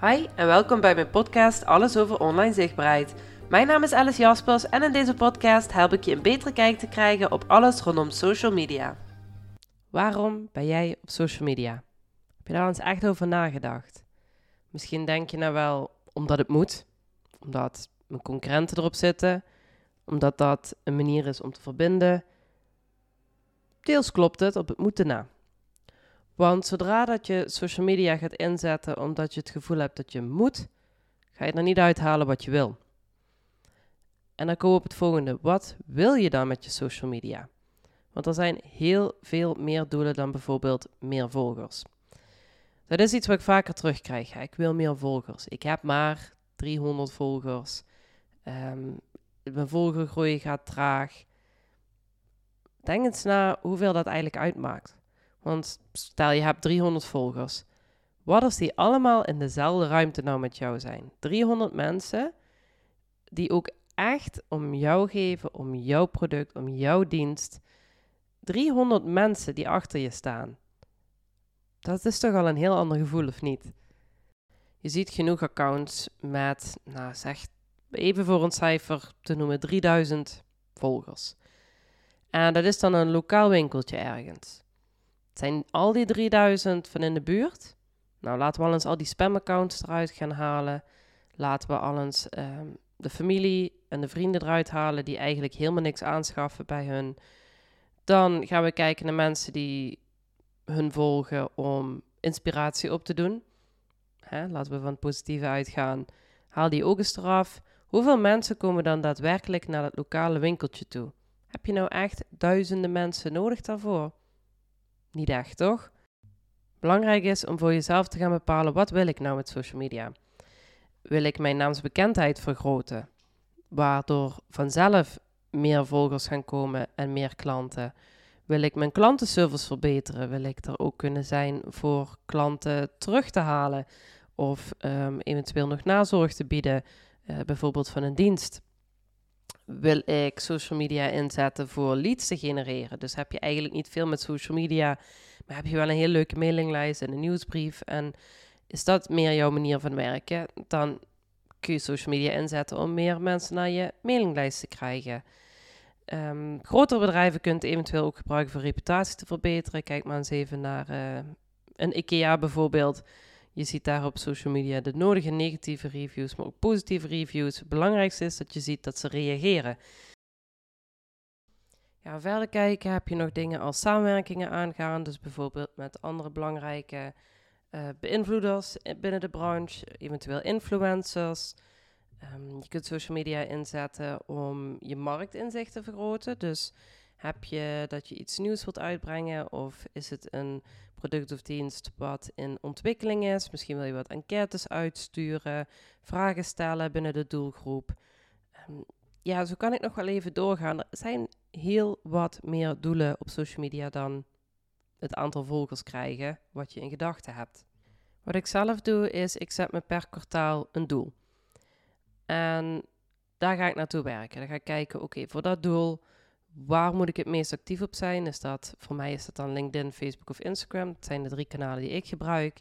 Hi en welkom bij mijn podcast Alles over online zichtbaarheid. Mijn naam is Alice Jaspers en in deze podcast help ik je een betere kijk te krijgen op alles rondom social media. Waarom ben jij op social media? Heb je daar eens echt over nagedacht? Misschien denk je nou wel omdat het moet, omdat mijn concurrenten erop zitten, omdat dat een manier is om te verbinden. Deels klopt het op het moeten na. Want zodra dat je social media gaat inzetten omdat je het gevoel hebt dat je moet, ga je er niet uithalen wat je wil. En dan komen we op het volgende. Wat wil je dan met je social media? Want er zijn heel veel meer doelen dan bijvoorbeeld meer volgers. Dat is iets wat ik vaker terugkrijg. Ik wil meer volgers. Ik heb maar 300 volgers. Um, mijn volgergroei gaat traag. Denk eens na hoeveel dat eigenlijk uitmaakt. Want stel je hebt 300 volgers. Wat als die allemaal in dezelfde ruimte nou met jou zijn? 300 mensen die ook echt om jou geven, om jouw product, om jouw dienst. 300 mensen die achter je staan. Dat is toch al een heel ander gevoel, of niet? Je ziet genoeg accounts met, nou zeg, even voor een cijfer te noemen, 3000 volgers. En dat is dan een lokaal winkeltje ergens. Zijn al die 3000 van in de buurt? Nou, laten we al eens al die spamaccounts eruit gaan halen. Laten we al eens ehm, de familie en de vrienden eruit halen die eigenlijk helemaal niks aanschaffen bij hun. Dan gaan we kijken naar mensen die hun volgen om inspiratie op te doen. Hè, laten we van het positieve uitgaan. Haal die ook eens eraf. Hoeveel mensen komen dan daadwerkelijk naar het lokale winkeltje toe? Heb je nou echt duizenden mensen nodig daarvoor? Niet echt, toch? Belangrijk is om voor jezelf te gaan bepalen wat wil ik nou met social media. Wil ik mijn naamsbekendheid vergroten, waardoor vanzelf meer volgers gaan komen en meer klanten? Wil ik mijn klantenservice verbeteren? Wil ik er ook kunnen zijn voor klanten terug te halen of um, eventueel nog nazorg te bieden, uh, bijvoorbeeld van een dienst? Wil ik social media inzetten voor leads te genereren. Dus heb je eigenlijk niet veel met social media, maar heb je wel een hele leuke mailinglijst en een nieuwsbrief. En is dat meer jouw manier van werken, dan kun je social media inzetten om meer mensen naar je mailinglijst te krijgen. Um, grotere bedrijven kunt eventueel ook gebruiken voor reputatie te verbeteren. Kijk maar eens even naar uh, een IKEA bijvoorbeeld. Je ziet daar op social media de nodige negatieve reviews, maar ook positieve reviews. Het belangrijkste is dat je ziet dat ze reageren. Ja, verder kijken heb je nog dingen als samenwerkingen aangaan. Dus bijvoorbeeld met andere belangrijke uh, beïnvloeders binnen de branche, eventueel influencers. Um, je kunt social media inzetten om je marktinzicht te vergroten. Dus heb je dat je iets nieuws wilt uitbrengen of is het een product of dienst wat in ontwikkeling is? Misschien wil je wat enquêtes uitsturen, vragen stellen binnen de doelgroep. Um, ja, zo kan ik nog wel even doorgaan. Er zijn heel wat meer doelen op social media dan het aantal volgers krijgen wat je in gedachten hebt. Wat ik zelf doe is, ik zet me per kwartaal een doel. En daar ga ik naartoe werken. Dan ga ik kijken, oké, voor dat doel waar moet ik het meest actief op zijn? Is dat, voor mij is dat dan LinkedIn, Facebook of Instagram. Dat zijn de drie kanalen die ik gebruik.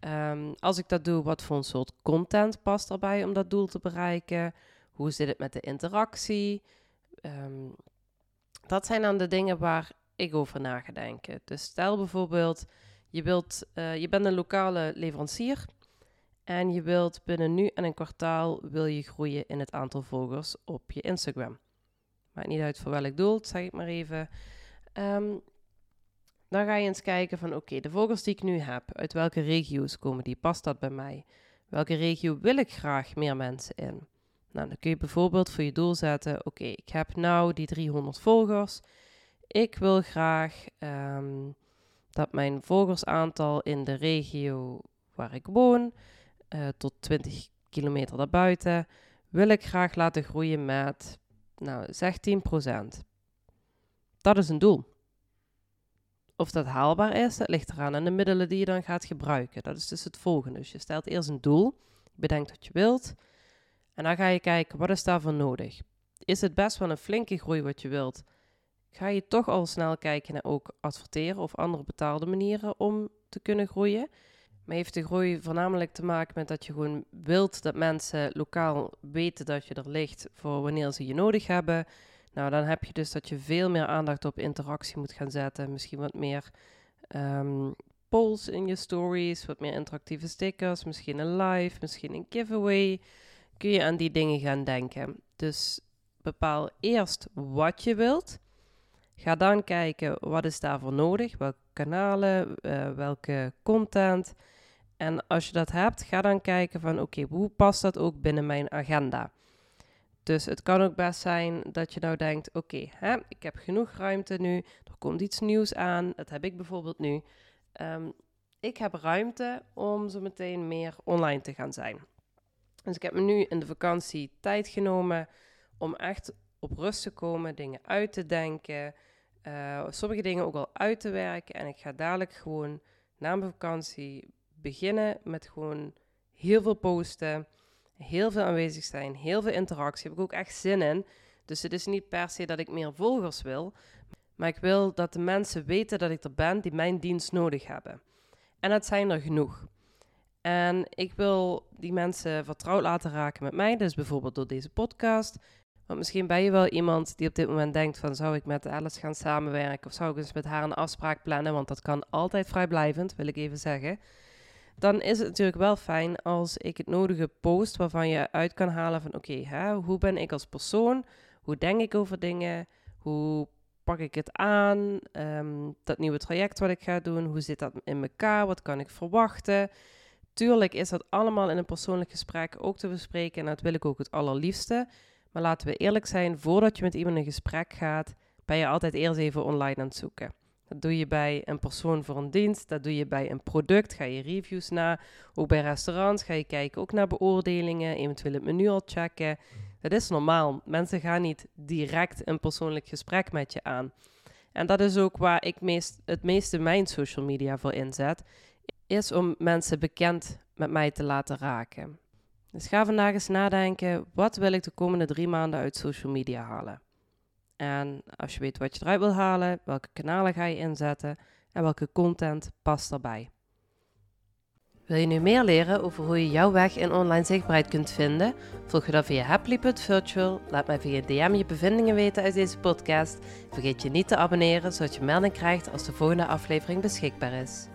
Um, als ik dat doe, wat voor een soort content past erbij om dat doel te bereiken? Hoe zit het met de interactie? Um, dat zijn dan de dingen waar ik over na ga denken. Dus stel bijvoorbeeld, je, wilt, uh, je bent een lokale leverancier en je wilt binnen nu en een kwartaal wil je groeien in het aantal volgers op je Instagram. Maakt niet uit voor welk doel, zeg ik maar even. Um, dan ga je eens kijken van oké, de vogels die ik nu heb, uit welke regio's komen die? Past dat bij mij? Welke regio wil ik graag meer mensen in? Nou, dan kun je bijvoorbeeld voor je doel zetten, oké, ik heb nou die 300 volgers. Ik wil graag um, dat mijn volgersaantal in de regio waar ik woon, uh, tot 20 kilometer daarbuiten, wil ik graag laten groeien met nou, zeg 10%. Dat is een doel. Of dat haalbaar is, dat ligt eraan aan de middelen die je dan gaat gebruiken. Dat is dus het volgende. Dus je stelt eerst een doel, bedenkt wat je wilt, en dan ga je kijken, wat is daarvoor nodig? Is het best wel een flinke groei wat je wilt? Ga je toch al snel kijken naar ook adverteren of andere betaalde manieren om te kunnen groeien? Maar heeft de groei voornamelijk te maken met dat je gewoon wilt dat mensen lokaal weten dat je er ligt voor wanneer ze je nodig hebben. Nou, dan heb je dus dat je veel meer aandacht op interactie moet gaan zetten. Misschien wat meer um, polls in je stories, wat meer interactieve stickers, misschien een live, misschien een giveaway. Kun je aan die dingen gaan denken. Dus bepaal eerst wat je wilt. Ga dan kijken wat is daarvoor nodig, welke kanalen, uh, welke content. En als je dat hebt, ga dan kijken van oké, hoe past dat ook binnen mijn agenda? Dus het kan ook best zijn dat je nou denkt, oké, ik heb genoeg ruimte nu, er komt iets nieuws aan, dat heb ik bijvoorbeeld nu. Um, ik heb ruimte om zo meteen meer online te gaan zijn. Dus ik heb me nu in de vakantie tijd genomen om echt op rust te komen, dingen uit te denken, uh, sommige dingen ook al uit te werken. En ik ga dadelijk gewoon na mijn vakantie beginnen met gewoon heel veel posten, heel veel aanwezig zijn, heel veel interactie. Heb ik ook echt zin in. Dus het is niet per se dat ik meer volgers wil, maar ik wil dat de mensen weten dat ik er ben die mijn dienst nodig hebben. En dat zijn er genoeg. En ik wil die mensen vertrouwd laten raken met mij, dus bijvoorbeeld door deze podcast. Want misschien ben je wel iemand die op dit moment denkt van zou ik met Alice gaan samenwerken of zou ik eens met haar een afspraak plannen, want dat kan altijd vrijblijvend, wil ik even zeggen. Dan is het natuurlijk wel fijn als ik het nodige post waarvan je uit kan halen van oké, hoe ben ik als persoon? Hoe denk ik over dingen? Hoe pak ik het aan? Ehm, dat nieuwe traject wat ik ga doen, hoe zit dat in elkaar? Wat kan ik verwachten? Tuurlijk is dat allemaal in een persoonlijk gesprek ook te bespreken en dat wil ik ook het allerliefste. Maar laten we eerlijk zijn, voordat je met iemand in gesprek gaat, ben je altijd eerst even online aan het zoeken. Dat doe je bij een persoon voor een dienst, dat doe je bij een product, ga je reviews na. Ook bij restaurants ga je kijken ook naar beoordelingen, eventueel het menu al checken. Dat is normaal. Mensen gaan niet direct een persoonlijk gesprek met je aan. En dat is ook waar ik het meeste mijn social media voor inzet, is om mensen bekend met mij te laten raken. Dus ga vandaag eens nadenken, wat wil ik de komende drie maanden uit social media halen? En als je weet wat je eruit wil halen, welke kanalen ga je inzetten en welke content past daarbij. Wil je nu meer leren over hoe je jouw weg in online zichtbaarheid kunt vinden? Volg je dan via happily.virtual. Laat mij via DM je bevindingen weten uit deze podcast. Vergeet je niet te abonneren, zodat je melding krijgt als de volgende aflevering beschikbaar is.